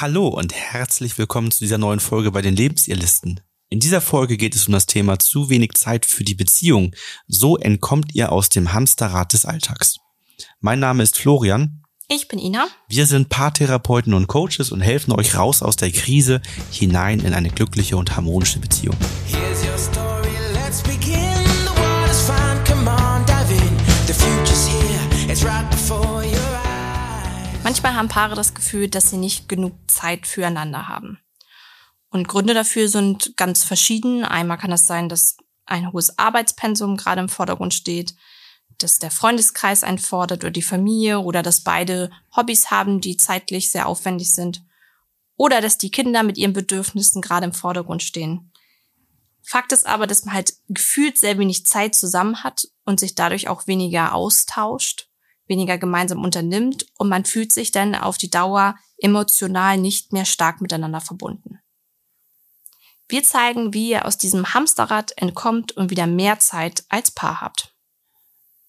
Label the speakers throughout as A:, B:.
A: Hallo und herzlich willkommen zu dieser neuen Folge bei den Lebensirrlisten. In dieser Folge geht es um das Thema zu wenig Zeit für die Beziehung. So entkommt ihr aus dem Hamsterrad des Alltags. Mein Name ist Florian.
B: Ich bin Ina.
A: Wir sind Paartherapeuten und Coaches und helfen euch raus aus der Krise hinein in eine glückliche und harmonische Beziehung.
C: Here's
B: Manchmal haben Paare das Gefühl, dass sie nicht genug Zeit füreinander haben. Und Gründe dafür sind ganz verschieden. Einmal kann es sein, dass ein hohes Arbeitspensum gerade im Vordergrund steht, dass der Freundeskreis einfordert oder die Familie oder dass beide Hobbys haben, die zeitlich sehr aufwendig sind. Oder dass die Kinder mit ihren Bedürfnissen gerade im Vordergrund stehen. Fakt ist aber, dass man halt gefühlt sehr wenig Zeit zusammen hat und sich dadurch auch weniger austauscht, weniger gemeinsam unternimmt und man fühlt sich dann auf die Dauer emotional nicht mehr stark miteinander verbunden. Wir zeigen, wie ihr aus diesem Hamsterrad entkommt und wieder mehr Zeit als Paar habt.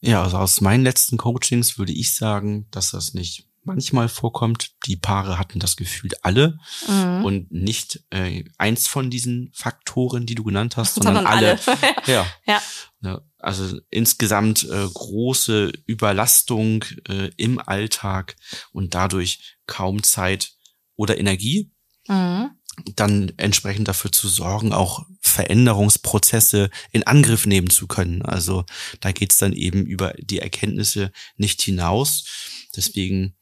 A: Ja, also aus meinen letzten Coachings würde ich sagen, dass das nicht manchmal vorkommt. Die Paare hatten das Gefühl alle
B: Mhm.
A: und nicht äh, eins von diesen Faktoren, die du genannt hast, sondern,
B: Sondern
A: alle.
B: alle.
A: ja.
B: Ja.
A: Ne, Also insgesamt äh, große Überlastung äh, im Alltag und dadurch kaum Zeit oder Energie,
B: Mhm.
A: dann entsprechend dafür zu sorgen, auch Veränderungsprozesse in Angriff nehmen zu können. Also da geht's dann eben über die Erkenntnisse nicht hinaus. Deswegen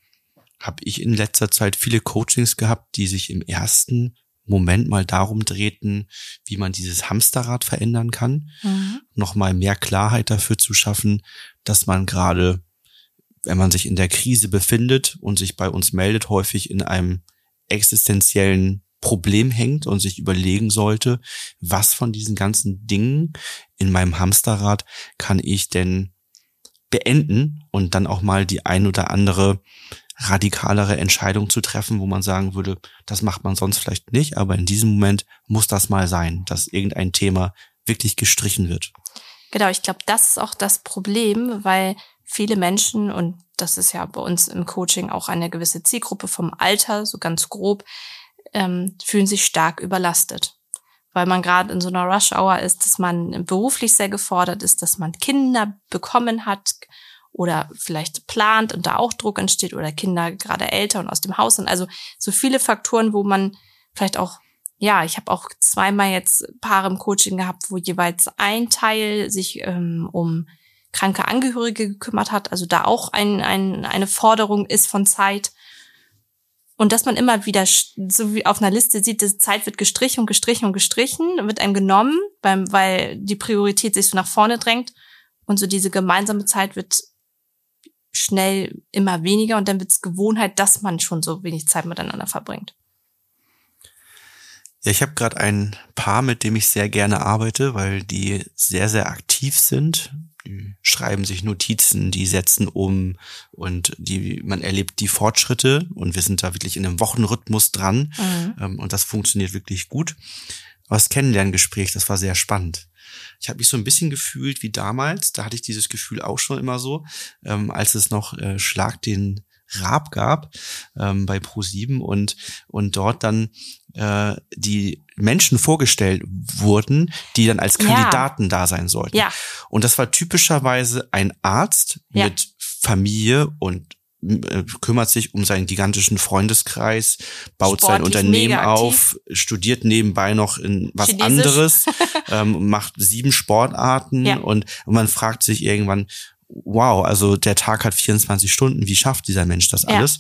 A: habe ich in letzter Zeit viele Coachings gehabt, die sich im ersten Moment mal darum drehten, wie man dieses Hamsterrad verändern kann
B: Mhm.
A: nochmal mehr Klarheit dafür zu schaffen, dass man gerade, wenn man sich in der Krise befindet und sich bei uns meldet, häufig in einem existenziellen Problem hängt und sich überlegen sollte, was von diesen ganzen Dingen in meinem Hamsterrad kann ich denn beenden und dann auch mal die ein oder andere radikalere Entscheidung zu treffen, wo man sagen würde, das macht man sonst vielleicht nicht, aber in diesem Moment muss das mal sein, dass irgendein Thema wirklich gestrichen wird.
B: Genau, ich glaube, das ist auch das Problem, weil viele Menschen, und das ist ja bei uns im Coaching auch eine gewisse Zielgruppe vom Alter, so ganz grob, ähm, fühlen sich stark überlastet. Weil man gerade in so einer Rush-Hour ist, dass man beruflich sehr gefordert ist, dass man Kinder bekommen hat oder vielleicht plant und da auch Druck entsteht oder Kinder gerade älter und aus dem Haus sind. Also so viele Faktoren, wo man vielleicht auch ja, ich habe auch zweimal jetzt Paare im Coaching gehabt, wo jeweils ein Teil sich ähm, um kranke Angehörige gekümmert hat, also da auch ein, ein, eine Forderung ist von Zeit. Und dass man immer wieder so wie auf einer Liste sieht, die Zeit wird gestrichen und gestrichen und gestrichen, wird einem genommen, beim, weil die Priorität sich so nach vorne drängt. Und so diese gemeinsame Zeit wird schnell immer weniger und dann wird es Gewohnheit, dass man schon so wenig Zeit miteinander verbringt.
A: Ja, ich habe gerade ein Paar, mit dem ich sehr gerne arbeite, weil die sehr, sehr aktiv sind. Die schreiben sich Notizen, die setzen um und die, man erlebt die Fortschritte und wir sind da wirklich in einem Wochenrhythmus dran
B: Mhm.
A: ähm, und das funktioniert wirklich gut. Aber das Kennenlerngespräch, das war sehr spannend. Ich habe mich so ein bisschen gefühlt wie damals, da hatte ich dieses Gefühl auch schon immer so, ähm, als es noch äh, Schlag den Raab gab ähm, bei Pro7 und und dort dann äh, die Menschen vorgestellt wurden, die dann als
B: Ja.
A: Kandidaten da sein sollten.
B: Ja,
A: Und das war typischerweise ein Arzt
B: Ja.
A: mit Familie und kümmert sich um seinen gigantischen Freundeskreis, baut sein
B: Sportlich
A: Unternehmen
B: mega
A: auf, studiert nebenbei noch in was
B: Chinesisch.
A: anderes, ähm, macht sieben Sportarten
B: Ja.
A: und, und man fragt sich irgendwann, wow, also der Tag hat 24 Stunden, wie schafft dieser Mensch das
B: Ja.
A: alles?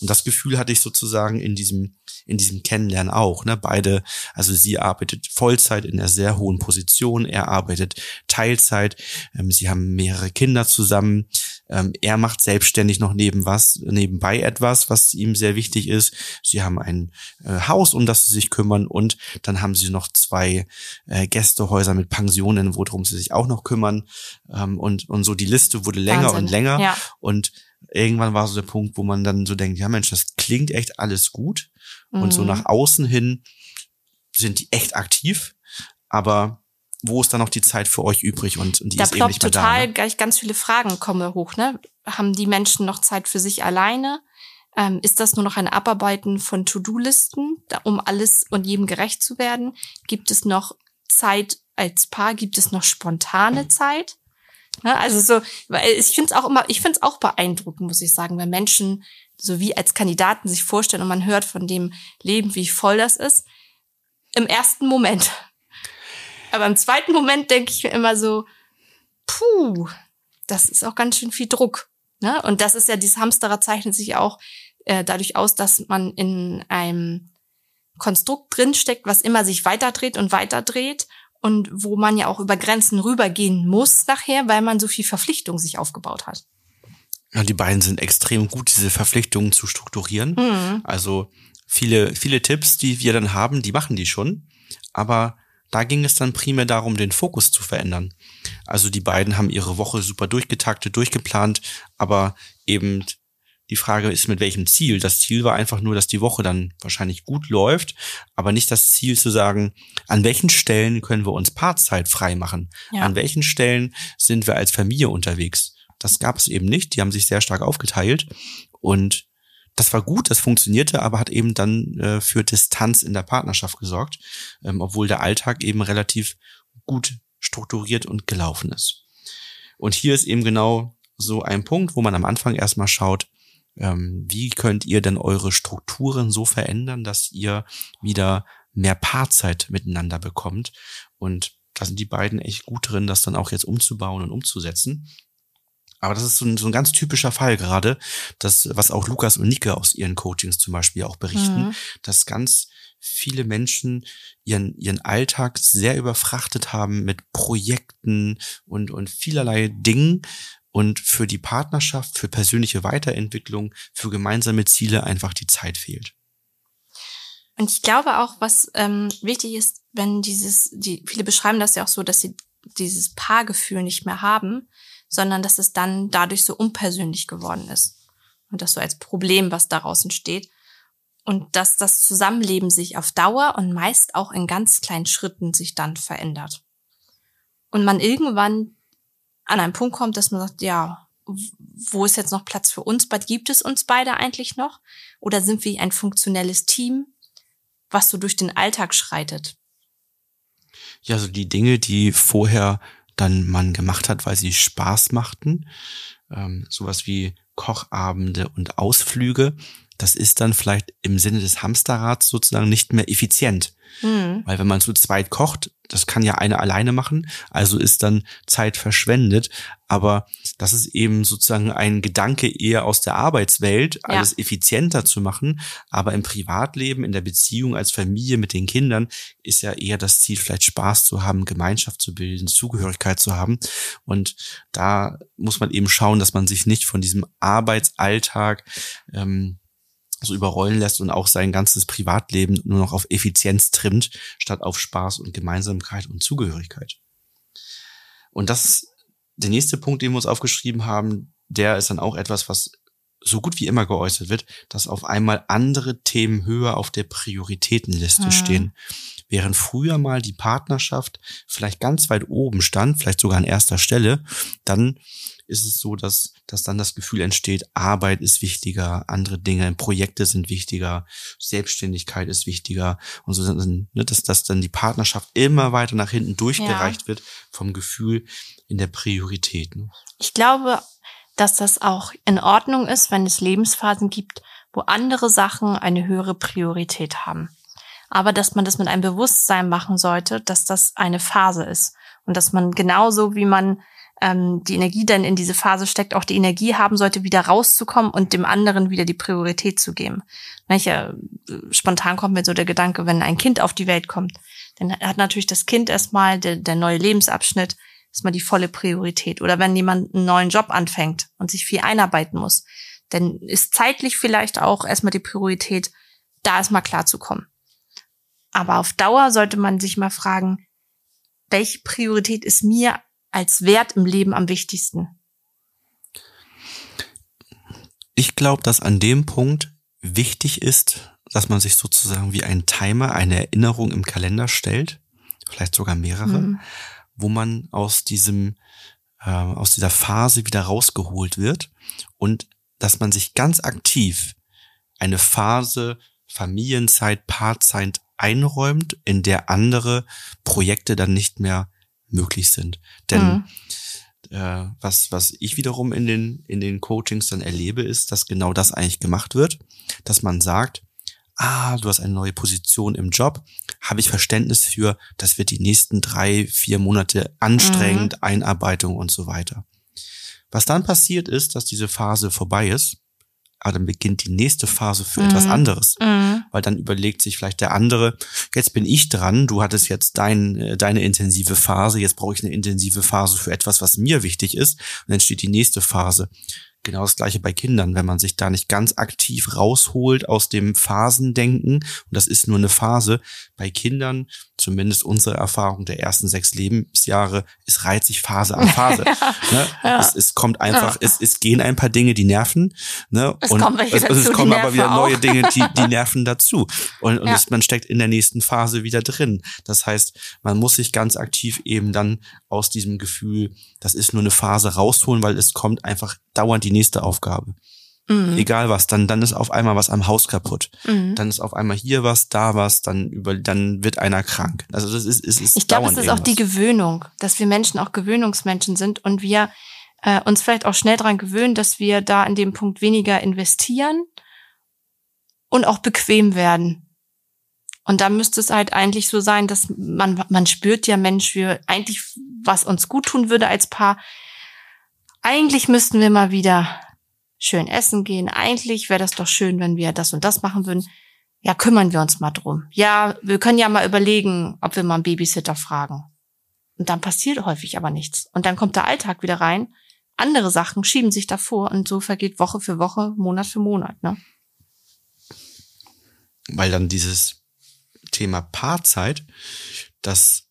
A: Und das Gefühl hatte ich sozusagen in diesem in diesem Kennenlernen auch. Ne? Beide, also sie arbeitet Vollzeit in einer sehr hohen Position, er arbeitet Teilzeit, ähm, sie haben mehrere Kinder zusammen, ähm, er macht selbstständig noch neben was, nebenbei etwas, was ihm sehr wichtig ist. Sie haben ein äh, Haus, um das sie sich kümmern und dann haben sie noch zwei äh, Gästehäuser mit Pensionen, worum sie sich auch noch kümmern. Ähm, und, und so die Liste wurde länger
B: Wahnsinn.
A: und länger.
B: Ja.
A: Und irgendwann war so der Punkt, wo man dann so denkt, ja Mensch, das klingt echt alles gut. Und so
B: Mhm.
A: nach außen hin sind die echt aktiv, aber wo ist dann noch die Zeit für euch übrig und, und die
B: da
A: ist eben nicht mehr
B: total
A: da. Ne?
B: gleich ganz viele Fragen kommen da hoch, ne? Haben die Menschen noch Zeit für sich alleine? Ähm, ist das nur noch ein Abarbeiten von To-Do-Listen, um alles und jedem gerecht zu werden? Gibt es noch Zeit als Paar? Gibt es noch spontane Zeit? Ne, also so, weil ich finde es auch immer, ich finde es auch beeindruckend, muss ich sagen, wenn Menschen so wie als Kandidaten sich vorstellen und man hört von dem Leben, wie voll das ist. Im ersten Moment. Aber im zweiten Moment denke ich mir immer so, puh, das ist auch ganz schön viel Druck. Ne? Und das ist ja, dieses Hamsterer zeichnet sich auch äh, dadurch aus, dass man in einem Konstrukt drinsteckt, was immer sich weiterdreht und weiterdreht und wo man ja auch über Grenzen rübergehen muss nachher, weil man so viel Verpflichtung sich aufgebaut hat.
A: Ja, die beiden sind extrem gut, diese Verpflichtungen zu strukturieren. Also viele, viele Tipps, die wir dann haben, die machen die schon. Aber da ging es dann primär darum, den Fokus zu verändern. Also die beiden haben ihre Woche super durchgetaktet, durchgeplant, aber eben die Frage ist, mit welchem Ziel? Das Ziel war einfach nur, dass die Woche dann wahrscheinlich gut läuft, aber nicht das Ziel zu sagen, an welchen Stellen können wir uns Paarzeit frei machen?
B: Ja.
A: An welchen Stellen sind wir als Familie unterwegs? Das gab es eben nicht. Die haben sich sehr stark aufgeteilt und das war gut, das funktionierte, aber hat eben dann äh, für Distanz in der Partnerschaft gesorgt, ähm, obwohl der Alltag eben relativ gut strukturiert und gelaufen ist. Und hier ist eben genau so ein Punkt, wo man am Anfang erstmal schaut, ähm, wie könnt ihr denn eure Strukturen so verändern, dass ihr wieder mehr Paarzeit miteinander bekommt. Und da sind die beiden echt gut drin, das dann auch jetzt umzubauen und umzusetzen. Aber das ist so ein, so ein ganz typischer Fall gerade, das, was auch Lukas und Nike aus ihren Coachings zum Beispiel auch berichten,
B: Mhm.
A: dass ganz viele Menschen ihren, ihren Alltag sehr überfrachtet haben mit Projekten und, und vielerlei Dingen und für die Partnerschaft, für persönliche Weiterentwicklung, für gemeinsame Ziele einfach die Zeit fehlt.
B: Und ich glaube auch, was ähm, wichtig ist, wenn dieses, die viele beschreiben das ja auch so, dass sie dieses Paargefühl nicht mehr haben, sondern dass es dann dadurch so unpersönlich geworden ist. Und das so als Problem, was daraus entsteht. Und dass das Zusammenleben sich auf Dauer und meist auch in ganz kleinen Schritten sich dann verändert. Und man irgendwann an einen Punkt kommt, dass man sagt, ja, wo ist jetzt noch Platz für uns? Gibt es uns beide eigentlich noch? Oder sind wir ein funktionelles Team, was so durch den Alltag schreitet?
A: Ja, also die Dinge, die vorher dann man gemacht hat, weil sie Spaß machten, ähm, sowas wie Kochabende und Ausflüge, das ist dann vielleicht im Sinne des Hamsterrads sozusagen nicht mehr effizient.
B: Hm.
A: Weil wenn man zu zweit kocht, das kann ja einer alleine machen, also ist dann Zeit verschwendet. Aber das ist eben sozusagen ein Gedanke eher aus der Arbeitswelt, alles effizienter zu machen. Aber im Privatleben, in der Beziehung als Familie mit den Kindern ist ja eher das Ziel, vielleicht Spaß zu haben, Gemeinschaft zu bilden, Zugehörigkeit zu haben. Und da muss man eben schauen, dass man sich nicht von diesem Arbeitsalltag ähm, so überrollen lässt und auch sein ganzes Privatleben nur noch auf Effizienz trimmt, statt auf Spaß und Gemeinsamkeit und Zugehörigkeit. Und das ist der nächste Punkt, den wir uns aufgeschrieben haben, der ist dann auch etwas, was so gut wie immer geäußert wird, dass auf einmal andere Themen höher auf der Prioritätenliste
B: Mhm.
A: stehen. Während früher mal die Partnerschaft vielleicht ganz weit oben stand, vielleicht sogar an erster Stelle, dann ist es so, dass, dass dann das Gefühl entsteht, Arbeit ist wichtiger, andere Dinge, Projekte sind wichtiger, Selbstständigkeit ist wichtiger und so, ne, dass, dass dann die Partnerschaft immer weiter nach hinten durchgereicht wird vom Gefühl in der Priorität. Ne?
B: Ich glaube, dass das auch in Ordnung ist, wenn es Lebensphasen gibt, wo andere Sachen eine höhere Priorität haben. Aber dass man das mit einem Bewusstsein machen sollte, dass das eine Phase ist. Und dass man genauso wie man ähm, die Energie dann in diese Phase steckt, auch die Energie haben sollte, wieder rauszukommen und dem anderen wieder die Priorität zu geben. Manche, spontan kommt mir so der Gedanke, wenn ein Kind auf die Welt kommt, dann hat natürlich das Kind erstmal der, der neue Lebensabschnitt, erstmal die volle Priorität. Oder wenn jemand einen neuen Job anfängt und sich viel einarbeiten muss, dann ist zeitlich vielleicht auch erstmal die Priorität, da erstmal klarzukommen. Aber auf Dauer sollte man sich mal fragen, welche Priorität ist mir als Wert im Leben am wichtigsten?
A: Ich glaube, dass an dem Punkt wichtig ist, dass man sich sozusagen wie ein Timer, eine Erinnerung im Kalender stellt, vielleicht sogar mehrere,
B: Mhm.
A: wo man aus diesem, äh, aus dieser Phase wieder rausgeholt wird und dass man sich ganz aktiv eine Phase Familienzeit, Paarzeit einräumt, in der andere Projekte dann nicht mehr möglich sind. Denn
B: Mhm.
A: äh, was, was ich wiederum in den, in den Coachings dann erlebe, ist, dass genau das eigentlich gemacht wird, dass man sagt, ah, du hast eine neue Position im Job, habe ich Verständnis für, das wird die nächsten drei, vier Monate anstrengend, Einarbeitung und so weiter. Was dann passiert ist, dass diese Phase vorbei ist, aber dann beginnt die nächste Phase für etwas
B: Mhm.
A: anderes
B: Mhm.
A: Weil dann überlegt sich vielleicht der andere, jetzt bin ich dran, du hattest jetzt dein, äh, deine intensive Phase, jetzt brauche ich eine intensive Phase für etwas, was mir wichtig ist und dann steht die nächste Phase. Genau das gleiche bei Kindern, wenn man sich da nicht ganz aktiv rausholt aus dem Phasendenken und das ist nur eine Phase. Bei Kindern, zumindest unsere Erfahrung der ersten sechs Lebensjahre, es reiht sich Phase an Phase. ne?
B: Ja.
A: es, es kommt einfach, es, es gehen ein paar Dinge, die nerven. Ne?
B: Es
A: und
B: kommen
A: es, es
B: dazu, die
A: kommen aber wieder neue
B: auch.
A: Dinge, die, die nerven dazu. Und, und
B: Ja.
A: es, man steckt in der nächsten Phase wieder drin. Das heißt, man muss sich ganz aktiv eben dann aus diesem Gefühl, das ist nur eine Phase rausholen, weil es kommt einfach dauernd die nächste Aufgabe.
B: Mhm.
A: Egal was, dann, dann ist auf einmal was am Haus kaputt.
B: Mhm.
A: Dann ist auf einmal hier was, da was, dann über, dann wird einer krank. Also das ist, es ist
B: Ich glaube, es ist auch die
A: irgendwas.
B: Gewöhnung, dass wir Menschen auch Gewöhnungsmenschen sind und wir äh, uns vielleicht auch schnell dran gewöhnen, dass wir da in dem Punkt weniger investieren und auch bequem werden. Und da müsste es halt eigentlich so sein, dass man, man spürt ja, Mensch, wir eigentlich, was uns gut tun würde als Paar. Eigentlich müssten wir mal wieder schön essen gehen. Eigentlich wäre das doch schön, wenn wir das und das machen würden. Ja, kümmern wir uns mal drum. Ja, wir können ja mal überlegen, ob wir mal einen Babysitter fragen. Und dann passiert häufig aber nichts. Und dann kommt der Alltag wieder rein. Andere Sachen schieben sich davor und so vergeht Woche für Woche, Monat für Monat. Ne?
A: weil dann dieses Thema Paarzeit, das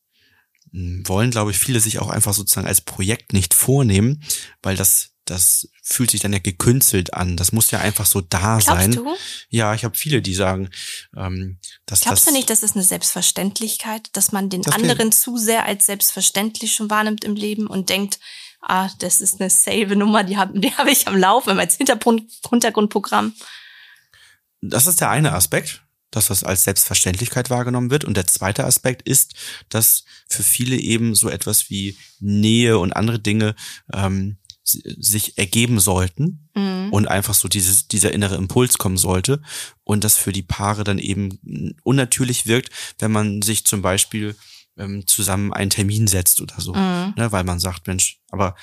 A: wollen, glaube ich, viele sich auch einfach sozusagen als Projekt nicht vornehmen, weil das das fühlt sich dann ja gekünstelt an. Das muss ja einfach so da
B: Glaubst
A: sein.
B: du?
A: Ja, ich habe viele, die sagen, ähm, dass
B: Glaubst
A: das
B: du nicht, das ist eine Selbstverständlichkeit, dass man den
A: Das
B: anderen zu sehr als selbstverständlich schon wahrnimmt im Leben und denkt, ah, das ist eine safe Nummer, die habe die hab ich am Laufen als Hintergrund, Hintergrundprogramm.
A: Das ist der eine Aspekt, dass das als Selbstverständlichkeit wahrgenommen wird. Und der zweite Aspekt ist, dass für viele eben so etwas wie Nähe und andere Dinge ähm, si- sich ergeben sollten
B: Mhm.
A: und einfach so dieses, dieser innere Impuls kommen sollte und das für die Paare dann eben unnatürlich wirkt, wenn man sich zum Beispiel ähm, zusammen einen Termin setzt oder so,
B: Mhm.
A: ne, weil man sagt, Mensch, aber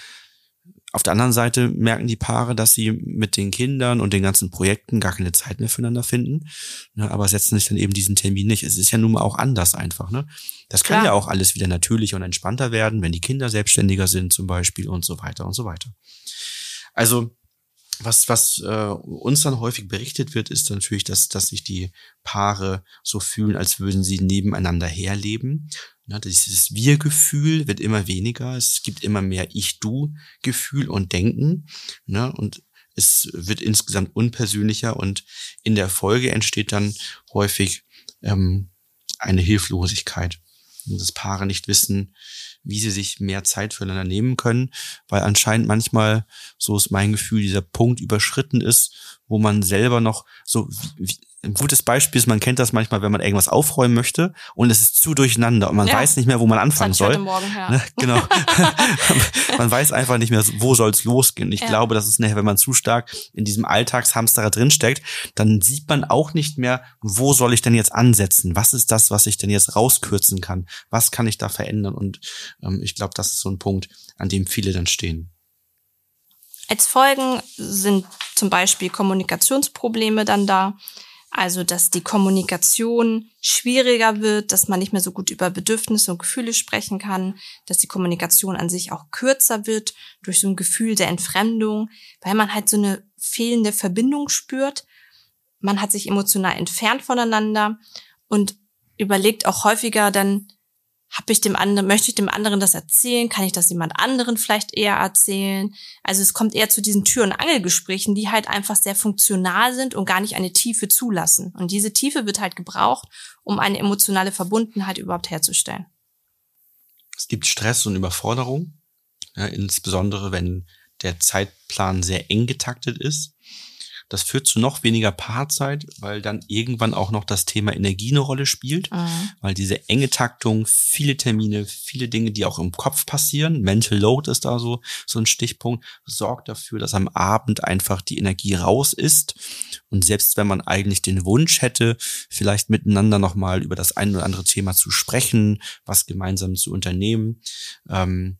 A: auf der anderen Seite merken die Paare, dass sie mit den Kindern und den ganzen Projekten gar keine Zeit mehr füreinander finden, ne, aber setzen sich dann eben diesen Termin nicht. Es ist ja nun mal auch anders einfach. Ne? Das kann
B: Klar.
A: ja auch alles wieder natürlicher und entspannter werden, wenn die Kinder selbstständiger sind zum Beispiel und so weiter und so weiter. Also was, was äh, uns dann häufig berichtet wird, ist natürlich, dass, dass sich die Paare so fühlen, als würden sie nebeneinander herleben. Ne, dieses Wir-Gefühl wird immer weniger. Es gibt immer mehr Ich-Du-Gefühl und Denken. Ne, und es wird insgesamt unpersönlicher und in der Folge entsteht dann häufig ähm, eine Hilflosigkeit. Und dass Paare nicht wissen, wie sie sich mehr Zeit füreinander nehmen können, weil anscheinend manchmal, so ist mein Gefühl, dieser Punkt überschritten ist, wo man selber noch so, wie, ein gutes Beispiel ist, man kennt das manchmal, wenn man irgendwas aufräumen möchte und es ist zu durcheinander und man
B: Ja.
A: weiß nicht mehr, wo man anfangen soll.
B: Morgen, ja.
A: Ne, genau. man weiß einfach nicht mehr, wo soll's losgehen. Ich
B: Ja.
A: glaube, das ist nachher, wenn man zu stark in diesem Alltagshamsterer drinsteckt, dann sieht man auch nicht mehr, wo soll ich denn jetzt ansetzen? Was ist das, was ich denn jetzt rauskürzen kann? Was kann ich da verändern? Und ähm, ich glaube, das ist so ein Punkt, an dem viele dann stehen.
B: Als Folgen sind zum Beispiel Kommunikationsprobleme dann da. Also, dass die Kommunikation schwieriger wird, dass man nicht mehr so gut über Bedürfnisse und Gefühle sprechen kann, dass die Kommunikation an sich auch kürzer wird durch so ein Gefühl der Entfremdung, weil man halt so eine fehlende Verbindung spürt. Man hat sich emotional entfernt voneinander und überlegt auch häufiger dann, habe ich dem anderen, möchte ich dem anderen das erzählen? Kann ich das jemand anderen vielleicht eher erzählen? Also es kommt eher zu diesen Tür- und Angelgesprächen, die halt einfach sehr funktional sind und gar nicht eine Tiefe zulassen. Und diese Tiefe wird halt gebraucht, um eine emotionale Verbundenheit überhaupt herzustellen.
A: Es gibt Stress und Überforderung, ja, insbesondere wenn der Zeitplan sehr eng getaktet ist. Das führt zu noch weniger Paarzeit, weil dann irgendwann auch noch das Thema Energie eine Rolle spielt,
B: Mhm.
A: weil diese enge Taktung, viele Termine, viele Dinge, die auch im Kopf passieren, Mental Load ist da so, so ein Stichpunkt, sorgt dafür, dass am Abend einfach die Energie raus ist. Und selbst wenn man eigentlich den Wunsch hätte, vielleicht miteinander nochmal über das ein oder andere Thema zu sprechen, was gemeinsam zu unternehmen, ähm,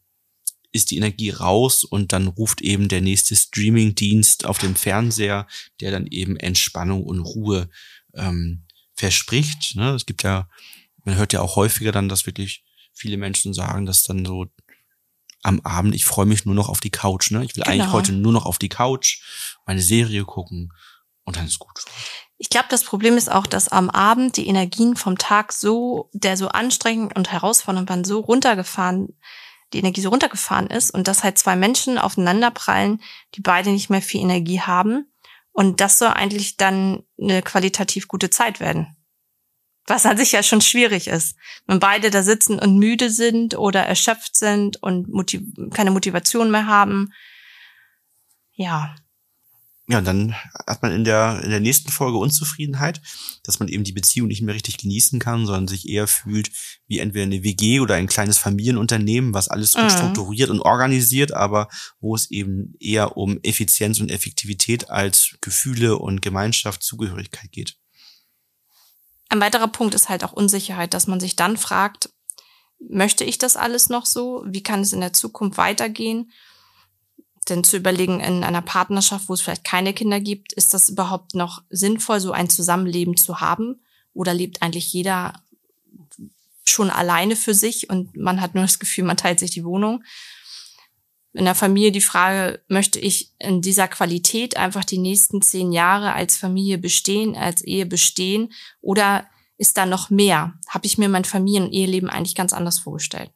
A: ist die Energie raus und dann ruft eben der nächste Streaming-Dienst auf dem Fernseher, der dann eben Entspannung und Ruhe ähm, verspricht. Ne? Es gibt ja, man hört ja auch häufiger dann, dass wirklich viele Menschen sagen, dass dann so am Abend, ich freue mich nur noch auf die Couch. Ne? Ich will eigentlich
B: Genau.
A: heute nur noch auf die Couch, meine Serie gucken und dann ist gut.
B: Ich glaube, das Problem ist auch, dass am Abend die Energien vom Tag so, der so anstrengend und herausfordernd waren, so runtergefahren, die Energie so runtergefahren ist und dass halt zwei Menschen aufeinanderprallen, die beide nicht mehr viel Energie haben. Und das soll eigentlich dann eine qualitativ gute Zeit werden. Was an sich ja schon schwierig ist. Wenn beide da sitzen und müde sind oder erschöpft sind und motiv keine Motivation mehr haben. Ja,
A: Ja, und dann hat man in der, in der nächsten Folge Unzufriedenheit, dass man eben die Beziehung nicht mehr richtig genießen kann, sondern sich eher fühlt wie entweder eine WG oder ein kleines Familienunternehmen, was alles gut
B: Mhm.
A: strukturiert und organisiert, aber wo es eben eher um Effizienz und Effektivität als Gefühle und Gemeinschaft, Zugehörigkeit geht.
B: Ein weiterer Punkt ist halt auch Unsicherheit, dass man sich dann fragt, möchte ich das alles noch so? Wie kann es in der Zukunft weitergehen? Denn zu überlegen, in einer Partnerschaft, wo es vielleicht keine Kinder gibt, ist das überhaupt noch sinnvoll, so ein Zusammenleben zu haben? Oder lebt eigentlich jeder schon alleine für sich und man hat nur das Gefühl, man teilt sich die Wohnung? In der Familie die Frage, möchte ich in dieser Qualität einfach die nächsten zehn Jahre als Familie bestehen, als Ehe bestehen? Oder ist da noch mehr? Habe ich mir mein Familien- und Eheleben eigentlich ganz anders vorgestellt?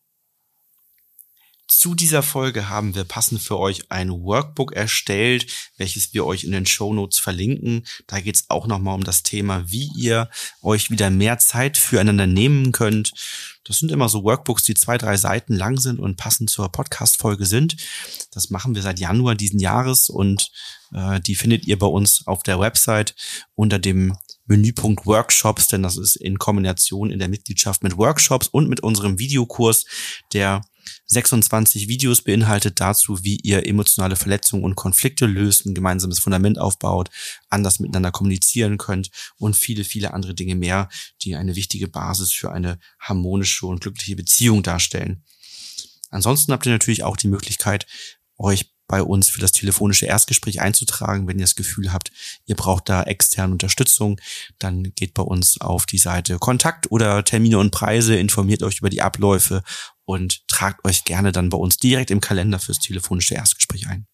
A: Zu dieser Folge haben wir passend für euch ein Workbook erstellt, welches wir euch in den Show Notes verlinken. Da geht es auch nochmal um das Thema, wie ihr euch wieder mehr Zeit füreinander nehmen könnt. Das sind immer so Workbooks, die zwei, drei Seiten lang sind und passend zur Podcast-Folge sind. Das machen wir seit Januar diesen Jahres und äh, die findet ihr bei uns auf der Website unter dem Menüpunkt Workshops, denn das ist in Kombination in der Mitgliedschaft mit Workshops und mit unserem Videokurs, der 26 Videos beinhaltet dazu, wie ihr emotionale Verletzungen und Konflikte löst, ein gemeinsames Fundament aufbaut, anders miteinander kommunizieren könnt und viele, viele andere Dinge mehr, die eine wichtige Basis für eine harmonische und glückliche Beziehung darstellen. Ansonsten habt ihr natürlich auch die Möglichkeit, euch bei uns für das telefonische Erstgespräch einzutragen. Wenn ihr das Gefühl habt, ihr braucht da externe Unterstützung, dann geht bei uns auf die Seite Kontakt oder Termine und Preise, informiert euch über die Abläufe und tragt euch gerne dann bei uns direkt im Kalender fürs telefonische Erstgespräch ein.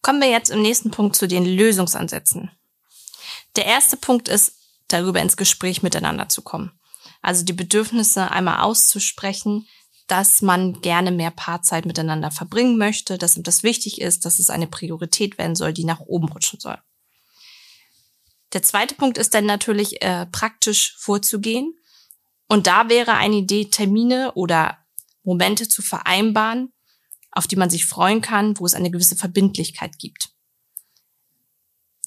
B: Kommen wir jetzt im nächsten Punkt zu den Lösungsansätzen. Der erste Punkt ist, darüber ins Gespräch miteinander zu kommen. Also die Bedürfnisse einmal auszusprechen, dass man gerne mehr Paarzeit miteinander verbringen möchte, dass ihm das wichtig ist, dass es eine Priorität werden soll, die nach oben rutschen soll. Der zweite Punkt ist dann natürlich äh, praktisch vorzugehen. Und da wäre eine Idee, Termine oder Momente zu vereinbaren, auf die man sich freuen kann, wo es eine gewisse Verbindlichkeit gibt.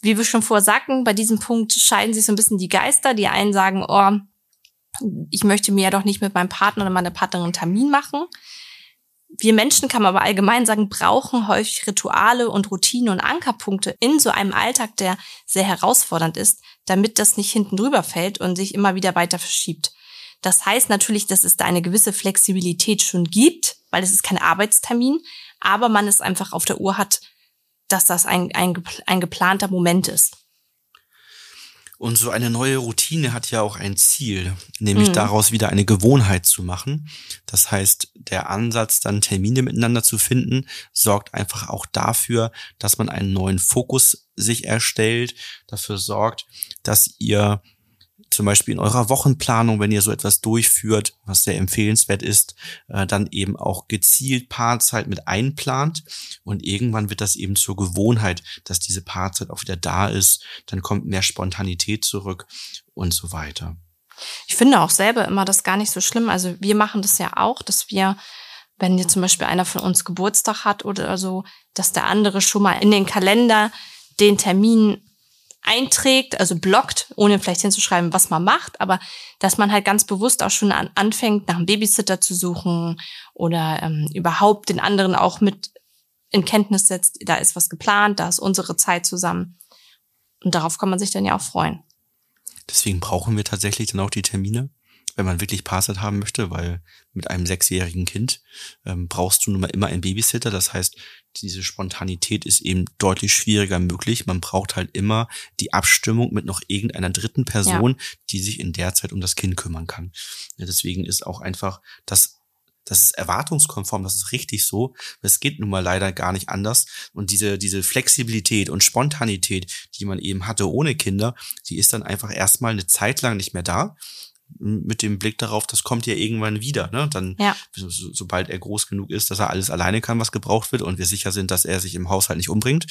B: Wie wir schon vorher sagten, bei diesem Punkt scheiden sich so ein bisschen die Geister. Die einen sagen, oh, ich möchte mir ja doch nicht mit meinem Partner oder meiner Partnerin einen Termin machen. Wir Menschen, kann man aber allgemein sagen, brauchen häufig Rituale und Routinen und Ankerpunkte in so einem Alltag, der sehr herausfordernd ist, damit das nicht hinten drüber fällt und sich immer wieder weiter verschiebt. Das heißt natürlich, dass es da eine gewisse Flexibilität schon gibt, weil es ist kein Arbeitstermin, aber man es einfach auf der Uhr hat, dass das ein, ein, ein geplanter Moment ist.
A: Und so eine neue Routine hat ja auch ein Ziel, nämlich
B: Mhm.
A: daraus wieder eine Gewohnheit zu machen. Das heißt, der Ansatz, dann Termine miteinander zu finden, sorgt einfach auch dafür, dass man einen neuen Fokus sich erstellt, dafür sorgt, dass ihr zum Beispiel in eurer Wochenplanung, wenn ihr so etwas durchführt, was sehr empfehlenswert ist, äh, dann eben auch gezielt Paarzeit mit einplant und irgendwann wird das eben zur Gewohnheit, dass diese Paarzeit auch wieder da ist, dann kommt mehr Spontanität zurück und so weiter.
B: Ich finde auch selber immer das gar nicht so schlimm. Also wir machen das ja auch, dass wir, wenn jetzt zum Beispiel einer von uns Geburtstag hat oder so, dass der andere schon mal in den Kalender den Termin einträgt, also blockt, ohne vielleicht hinzuschreiben, was man macht, aber dass man halt ganz bewusst auch schon an, anfängt, nach einem Babysitter zu suchen oder ähm, überhaupt den anderen auch mit in Kenntnis setzt, da ist was geplant, da ist unsere Zeit zusammen. Und darauf kann man sich dann ja auch freuen.
A: Deswegen brauchen wir tatsächlich dann auch die Termine, wenn man wirklich Paarzeit haben möchte, weil mit einem sechsjährigen Kind ähm, brauchst du nun mal immer einen Babysitter. Das heißt, diese Spontanität ist eben deutlich schwieriger möglich. Man braucht halt immer die Abstimmung mit noch irgendeiner dritten Person, ja. die sich in der Zeit um das Kind kümmern kann. Ja, deswegen ist auch einfach das das ist erwartungskonform, das ist richtig so. Es geht nun mal leider gar nicht anders. Und diese, diese Flexibilität und Spontanität, die man eben hatte ohne Kinder, die ist dann einfach erstmal eine Zeit lang nicht mehr da mit dem Blick darauf, das kommt ja irgendwann wieder. Ne? Dann, ja. so, sobald er groß genug ist, dass er alles alleine kann, was gebraucht wird, und wir sicher sind, dass er sich im Haushalt nicht umbringt,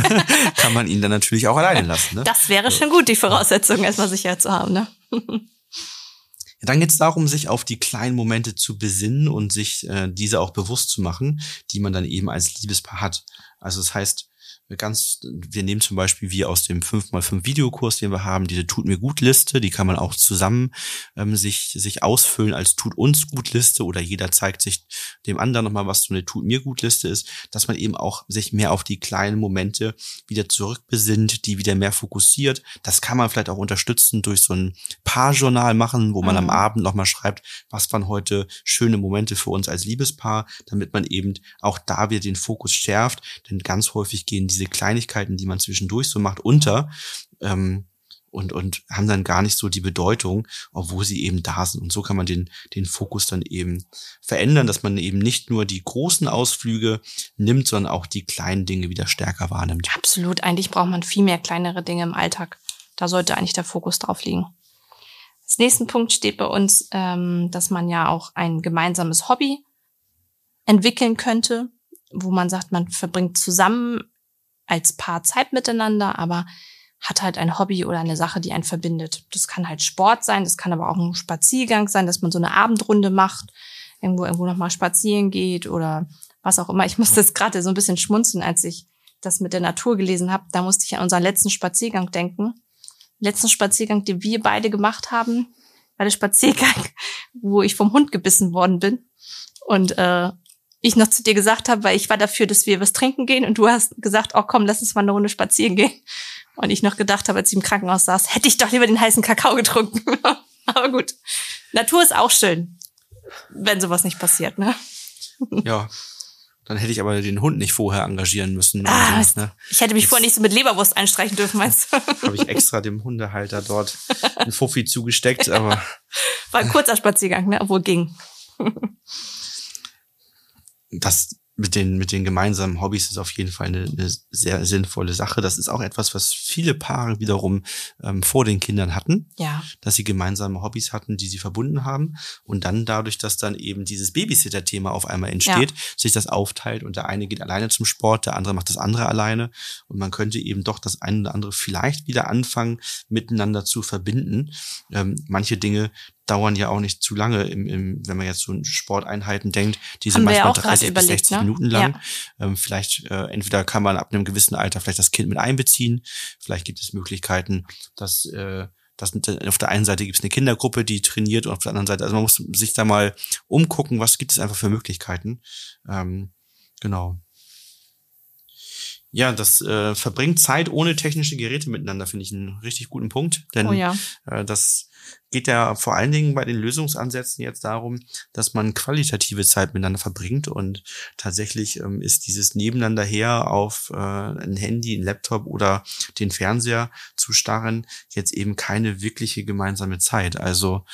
A: kann man ihn dann natürlich auch alleine lassen. Ne?
B: Das wäre schon gut, die Voraussetzung erstmal sicher zu haben. Ne?
A: Dann geht es darum, sich auf die kleinen Momente zu besinnen und sich äh, diese auch bewusst zu machen, die man dann eben als Liebespaar hat. Also das heißt, ganz, wir nehmen zum Beispiel wie aus dem 5x5 Videokurs, den wir haben, diese Tut mir gut Liste, die kann man auch zusammen ähm, sich, sich ausfüllen als Tut uns gut Liste oder jeder zeigt sich dem anderen nochmal, was so eine Tut mir gut Liste ist, dass man eben auch sich mehr auf die kleinen Momente wieder zurückbesinnt, die wieder mehr fokussiert. Das kann man vielleicht auch unterstützen durch so ein Paarjournal machen, wo man mhm. am Abend nochmal schreibt, was waren heute schöne Momente für uns als Liebespaar, damit man eben auch da wieder den Fokus schärft, denn ganz häufig gehen diese Kleinigkeiten, die man zwischendurch so macht, unter ähm, und, und haben dann gar nicht so die Bedeutung, obwohl sie eben da sind. Und so kann man den, den Fokus dann eben verändern, dass man eben nicht nur die großen Ausflüge nimmt, sondern auch die kleinen Dinge wieder stärker wahrnimmt.
B: Absolut. Eigentlich braucht man viel mehr kleinere Dinge im Alltag. Da sollte eigentlich der Fokus drauf liegen. Als nächsten Punkt steht bei uns, ähm, dass man ja auch ein gemeinsames Hobby entwickeln könnte, wo man sagt, man verbringt zusammen als Paar Zeit miteinander, aber hat halt ein Hobby oder eine Sache, die einen verbindet. Das kann halt Sport sein, das kann aber auch ein Spaziergang sein, dass man so eine Abendrunde macht, irgendwo irgendwo noch mal spazieren geht oder was auch immer. Ich musste jetzt gerade so ein bisschen schmunzeln, als ich das mit der Natur gelesen habe. Da musste ich an unseren letzten Spaziergang denken. Letzten Spaziergang, den wir beide gemacht haben, war der Spaziergang, wo ich vom Hund gebissen worden bin. Und äh, ich noch zu dir gesagt habe, weil ich war dafür, dass wir was trinken gehen und du hast gesagt, oh komm, lass uns mal eine Runde spazieren gehen. Und ich noch gedacht habe, als ich im Krankenhaus saß, hätte ich doch lieber den heißen Kakao getrunken. Aber gut, Natur ist auch schön, wenn sowas nicht passiert, ne?
A: Ja, dann hätte ich aber den Hund nicht vorher engagieren müssen.
B: Ah, so, ne? Ich hätte mich vorher nicht so mit Leberwurst einstreichen dürfen, meinst du?
A: Habe ich extra dem Hundehalter dort einen Fuffi zugesteckt, aber.
B: War ein kurzer Spaziergang, ne? Obwohl ging
A: das mit den, mit den gemeinsamen Hobbys ist auf jeden Fall eine, eine sehr sinnvolle Sache. Das ist auch etwas, was viele Paare wiederum ähm, vor den Kindern hatten.
B: Ja.
A: Dass sie gemeinsame Hobbys hatten, die sie verbunden haben. Und dann dadurch, dass dann eben dieses Babysitter-Thema auf einmal entsteht, ja. sich das aufteilt und der eine geht alleine zum Sport, der andere macht das andere alleine. Und man könnte eben doch das eine oder andere vielleicht wieder anfangen, miteinander zu verbinden. Ähm, manche Dinge, dauern ja auch nicht zu lange, im, im, wenn man jetzt so Sporteinheiten denkt, die sind manchmal 30 überlegt, bis 60 ne? Minuten lang. Ja. Ähm, vielleicht, äh, entweder kann man ab einem gewissen Alter vielleicht das Kind mit einbeziehen, vielleicht gibt es Möglichkeiten, dass äh, das, auf der einen Seite gibt es eine Kindergruppe, die trainiert und auf der anderen Seite, also man muss sich da mal umgucken, was gibt es einfach für Möglichkeiten. Ähm, genau. Ja, das äh, verbringt Zeit ohne technische Geräte miteinander, finde ich einen richtig guten Punkt. Denn oh ja. äh, das geht ja vor allen Dingen bei den Lösungsansätzen jetzt darum, dass man qualitative Zeit miteinander verbringt und tatsächlich ähm, ist dieses Nebeneinander her auf äh, ein Handy, ein Laptop oder den Fernseher zu starren jetzt eben keine wirkliche gemeinsame Zeit. Also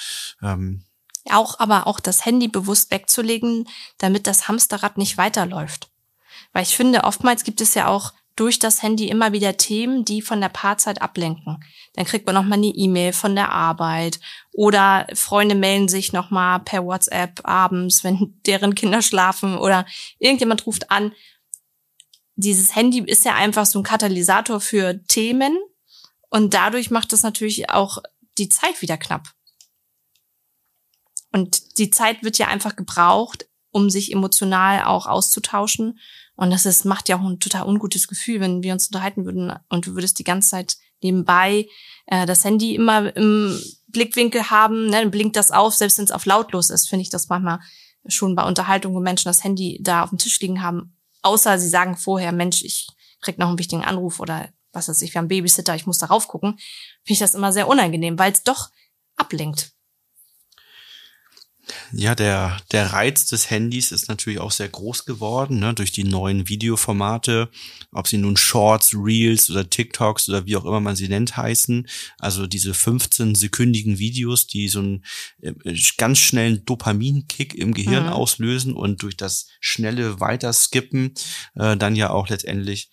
A: ähm,
B: auch, aber auch das Handy bewusst wegzulegen, damit das Hamsterrad nicht weiterläuft. Weil ich finde, oftmals gibt es ja auch durch das Handy immer wieder Themen, die von der Paarzeit ablenken. Dann kriegt man nochmal eine E-Mail von der Arbeit oder Freunde melden sich nochmal per WhatsApp abends, wenn deren Kinder schlafen oder irgendjemand ruft an. Dieses Handy ist ja einfach so ein Katalysator für Themen und dadurch macht es natürlich auch die Zeit wieder knapp. Und die Zeit wird ja einfach gebraucht, um sich emotional auch auszutauschen Und das ist, macht ja auch ein total ungutes Gefühl, wenn wir uns unterhalten würden und du würdest die ganze Zeit nebenbei äh, das Handy immer im Blickwinkel haben, ne, dann blinkt das auf, selbst wenn es auf lautlos ist, finde ich das manchmal schon bei Unterhaltung, wo Menschen das Handy da auf dem Tisch liegen haben, außer sie sagen vorher, Mensch, ich krieg noch einen wichtigen Anruf oder was weiß ich, wir haben Babysitter, ich muss darauf gucken, finde ich das immer sehr unangenehm, weil es doch ablenkt.
A: Ja, der, der Reiz des Handys ist natürlich auch sehr groß geworden, ne, durch die neuen Videoformate, ob sie nun Shorts, Reels oder TikToks oder wie auch immer man sie nennt heißen. Also diese 15-sekündigen Videos, die so einen äh, ganz schnellen Dopaminkick im Gehirn
B: Mhm.
A: auslösen und durch das schnelle Weiterskippen äh, dann ja auch letztendlich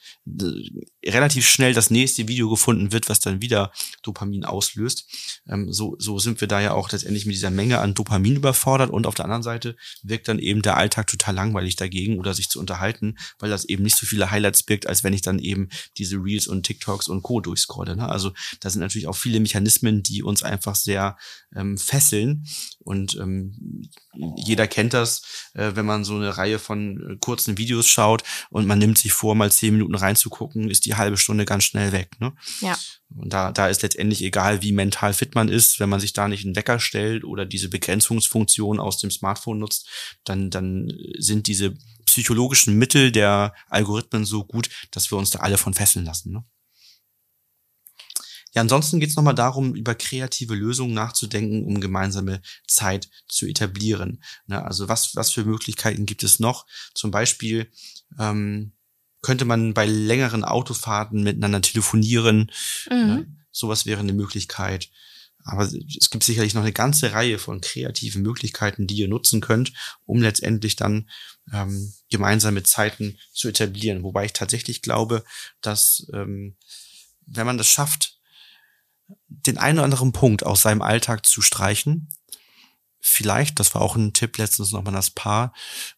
A: relativ schnell das nächste Video gefunden wird, was dann wieder Dopamin auslöst. Ähm, so, so sind wir da ja auch letztendlich mit dieser Menge an Dopamin überfordert und auf der anderen Seite wirkt dann eben der Alltag total langweilig dagegen oder sich zu unterhalten, weil das eben nicht so viele Highlights birgt, als wenn ich dann eben diese Reels und TikToks und Co. durchscrolle. Ne? Also da sind natürlich auch viele Mechanismen, die uns einfach sehr ähm, fesseln und ähm, jeder kennt das, äh, wenn man so eine Reihe von äh, kurzen Videos schaut und man nimmt sich vor, mal zehn Minuten reinzugucken, ist die halbe Stunde ganz schnell weg. Ne?
B: Ja.
A: Und da, da ist letztendlich egal, wie mental fit man ist, wenn man sich da nicht einen Wecker stellt oder diese Begrenzungsfunktion aus dem Smartphone nutzt, dann, dann sind diese psychologischen Mittel der Algorithmen so gut, dass wir uns da alle von fesseln lassen. Ne? Ja, ansonsten geht es nochmal darum, über kreative Lösungen nachzudenken, um gemeinsame Zeit zu etablieren. Ne, also was, was für Möglichkeiten gibt es noch? Zum Beispiel ähm, könnte man bei längeren Autofahrten miteinander telefonieren.
B: Mhm.
A: Ne? Sowas wäre eine Möglichkeit. Aber es gibt sicherlich noch eine ganze Reihe von kreativen Möglichkeiten, die ihr nutzen könnt, um letztendlich dann ähm, gemeinsame Zeiten zu etablieren. Wobei ich tatsächlich glaube, dass ähm, wenn man das schafft, den einen oder anderen Punkt aus seinem Alltag zu streichen, vielleicht, das war auch ein Tipp letztens nochmal das Paar,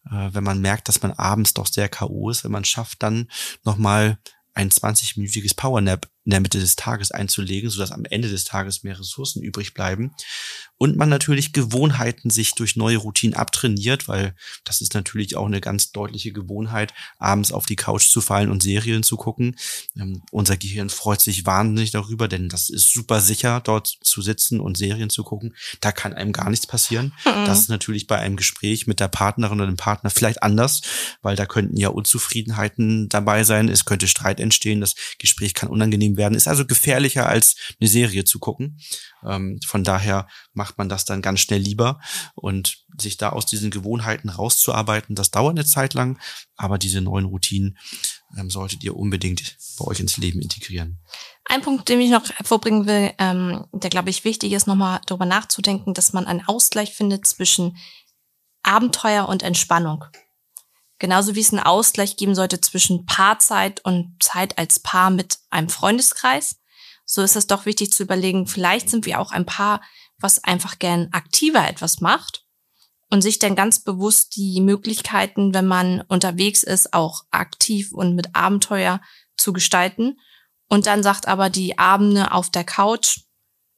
A: äh, wenn man merkt, dass man abends doch sehr K.O. ist, wenn man schafft, dann nochmal ein 20-minütiges Powernap in der Mitte des Tages einzulegen, sodass am Ende des Tages mehr Ressourcen übrig bleiben. Und man natürlich Gewohnheiten sich durch neue Routinen abtrainiert, weil das ist natürlich auch eine ganz deutliche Gewohnheit, abends auf die Couch zu fallen und Serien zu gucken. Ähm, unser Gehirn freut sich wahnsinnig darüber, denn das ist super sicher, dort zu sitzen und Serien zu gucken. Da kann einem gar nichts passieren.
B: Mhm.
A: Das ist natürlich bei einem Gespräch mit der Partnerin oder dem Partner vielleicht anders, weil da könnten ja Unzufriedenheiten dabei sein. Es könnte Streit entstehen. Das Gespräch kann unangenehm werden. Ist also gefährlicher als eine Serie zu gucken. Ähm, von daher macht man das dann ganz schnell lieber und sich da aus diesen Gewohnheiten rauszuarbeiten. Das dauert eine Zeit lang, aber diese neuen Routinen ähm, solltet ihr unbedingt bei euch ins Leben integrieren.
B: Ein Punkt, den ich noch hervorbringen will, ähm, der glaube ich wichtig ist, nochmal darüber nachzudenken, dass man einen Ausgleich findet zwischen Abenteuer und Entspannung. Genauso wie es einen Ausgleich geben sollte zwischen Paarzeit und Zeit als Paar mit einem Freundeskreis. So ist es doch wichtig zu überlegen, vielleicht sind wir auch ein Paar, was einfach gern aktiver etwas macht und sich dann ganz bewusst die Möglichkeiten, wenn man unterwegs ist, auch aktiv und mit Abenteuer zu gestalten. Und dann sagt aber, die Abende auf der Couch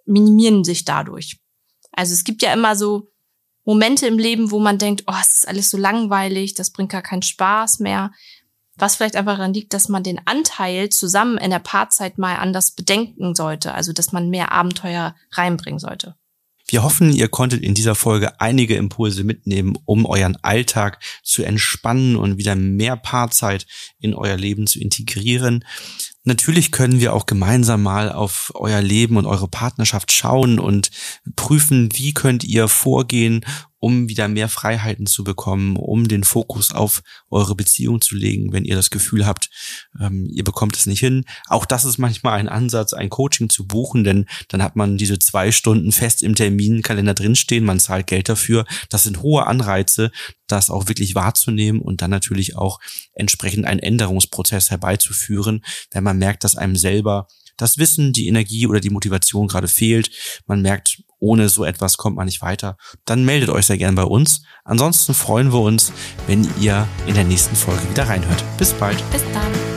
B: minimieren sich dadurch. Also es gibt ja immer so Momente im Leben, wo man denkt, oh, es ist alles so langweilig, das bringt gar keinen Spaß mehr. Was vielleicht einfach daran liegt, dass man den Anteil zusammen in der Paarzeit mal anders bedenken sollte. Also, dass man mehr Abenteuer reinbringen sollte.
A: Wir hoffen, ihr konntet in dieser Folge einige Impulse mitnehmen, um euren Alltag zu entspannen und wieder mehr Paarzeit in euer Leben zu integrieren. Natürlich können wir auch gemeinsam mal auf euer Leben und eure Partnerschaft schauen und prüfen, wie könnt ihr vorgehen, um wieder mehr Freiheiten zu bekommen, um den Fokus auf eure Beziehung zu legen, wenn ihr das Gefühl habt, ähm, ihr bekommt es nicht hin. Auch das ist manchmal ein Ansatz, ein Coaching zu buchen, denn dann hat man diese zwei Stunden fest im Terminkalender drinstehen, man zahlt Geld dafür. Das sind hohe Anreize, das auch wirklich wahrzunehmen und dann natürlich auch entsprechend einen Änderungsprozess herbeizuführen, wenn man merkt, dass einem selber das Wissen, die Energie oder die Motivation gerade fehlt. Man merkt, ohne so etwas kommt man nicht weiter. Dann meldet euch sehr gern bei uns. Ansonsten freuen wir uns, wenn ihr in der nächsten Folge wieder reinhört. Bis bald.
B: Bis dann.